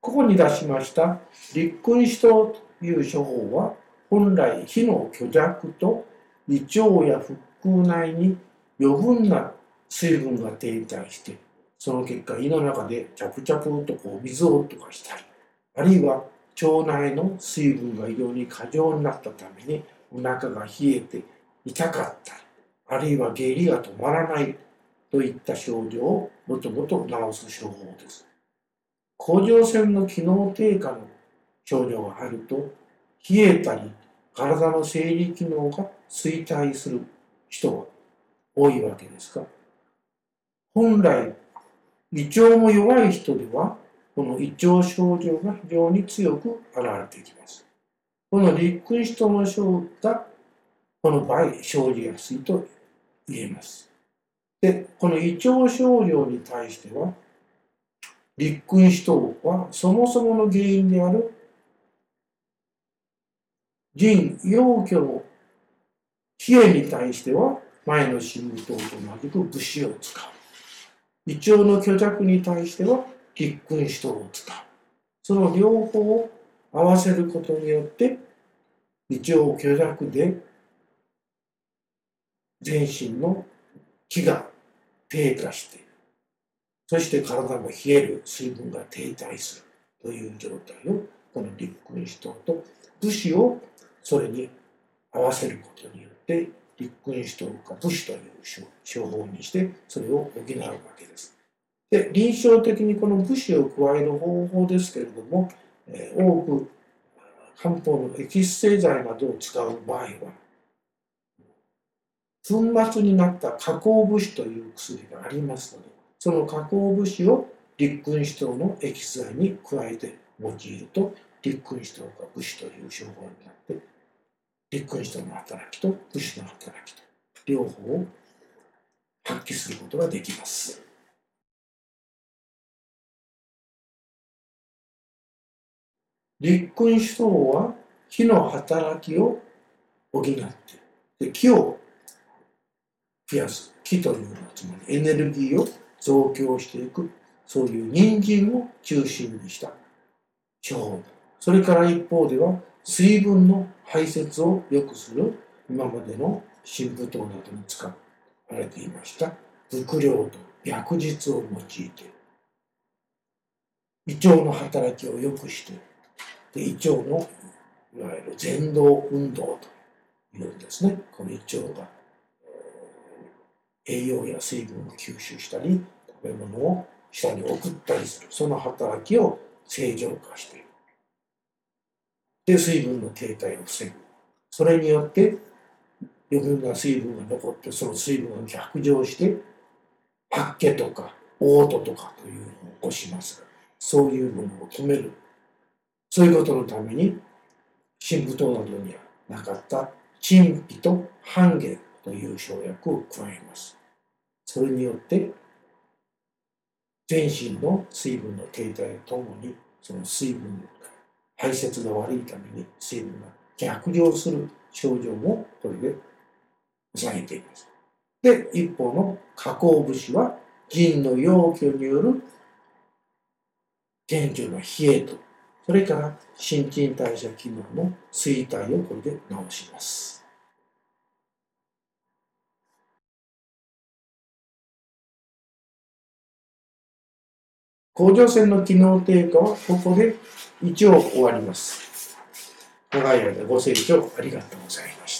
ここに出しました立君子という処方は本来火の虚弱と胃腸や腹腔内に余分な水分が停滞してその結果胃の中でチャプチャプとこう水を溶かしたりあるいは腸内の水分が異様に過剰になったためにお腹が冷えて痛かったりあるいは下痢が止まらないといった症状をもともと治す処方です。甲状腺の機能低下の症状があると冷えたり体の生理機能が衰退する人が多いわけですが本来胃腸も弱い人ではこの胃腸症状が非常に強く現れてきます。この立君子との症がこの場合生じやすいと言えます。で、この胃腸症状に対しては、立君子等はそもそもの原因である？腎、陽虚の冷えに対しては前の神武等と同じく武士を使う。胃腸の虚弱に対しては立君子等を使う。その両方を合わせることによって胃腸虚弱で全身の気が低下している、そして体も冷える水分が停滞するという状態を、この立君子等と武士をそれに合わせることによって、立君子等か武士という処方にして、それを補うわけです。で、臨床的にこの武士を加える方法ですけれども、えー、多く漢方のエキス製剤などを使う場合は、粉末になった加工物質という薬がありますので、その加工物質を立君子糖のエキス剤に加えて用いると、立君子糖が物質という処方になって、立君子糖の働きと物質の働きと両方を発揮することができます。立君子糖は火の働きを補ってで気を増やす気というのはつまりエネルギーを増強していく。そういう人参を中心にした。処方。それから一方では水分の排泄を良くする今までの新武糖などに使われていました伏量と薬実を用いて胃腸の働きを良くしてで胃腸のいわゆる前動運動というんですね。この胃腸が栄養や水分を吸収したり食べ物を下に送ったりする。その働きを正常化している。で水分の停滞を防ぐ。それによって余分な水分が残ってその水分が逆上して吐き気とか嘔吐とかというのを起こします。そういうものを止める。そういうことのために新武糖などにはなかった陳皮と半減という生薬を加えます。それによって全身の水分の停滞ともにその水分排泄が悪いために水分が逆上する症状もこれで抑えています。で、一方の加工物は腎の陽虚による顕著な冷えと、それから新陳代謝機能の衰退をこれで治します。甲状腺の機能低下はここで一応終わります。長い間ご清聴ありがとうございました。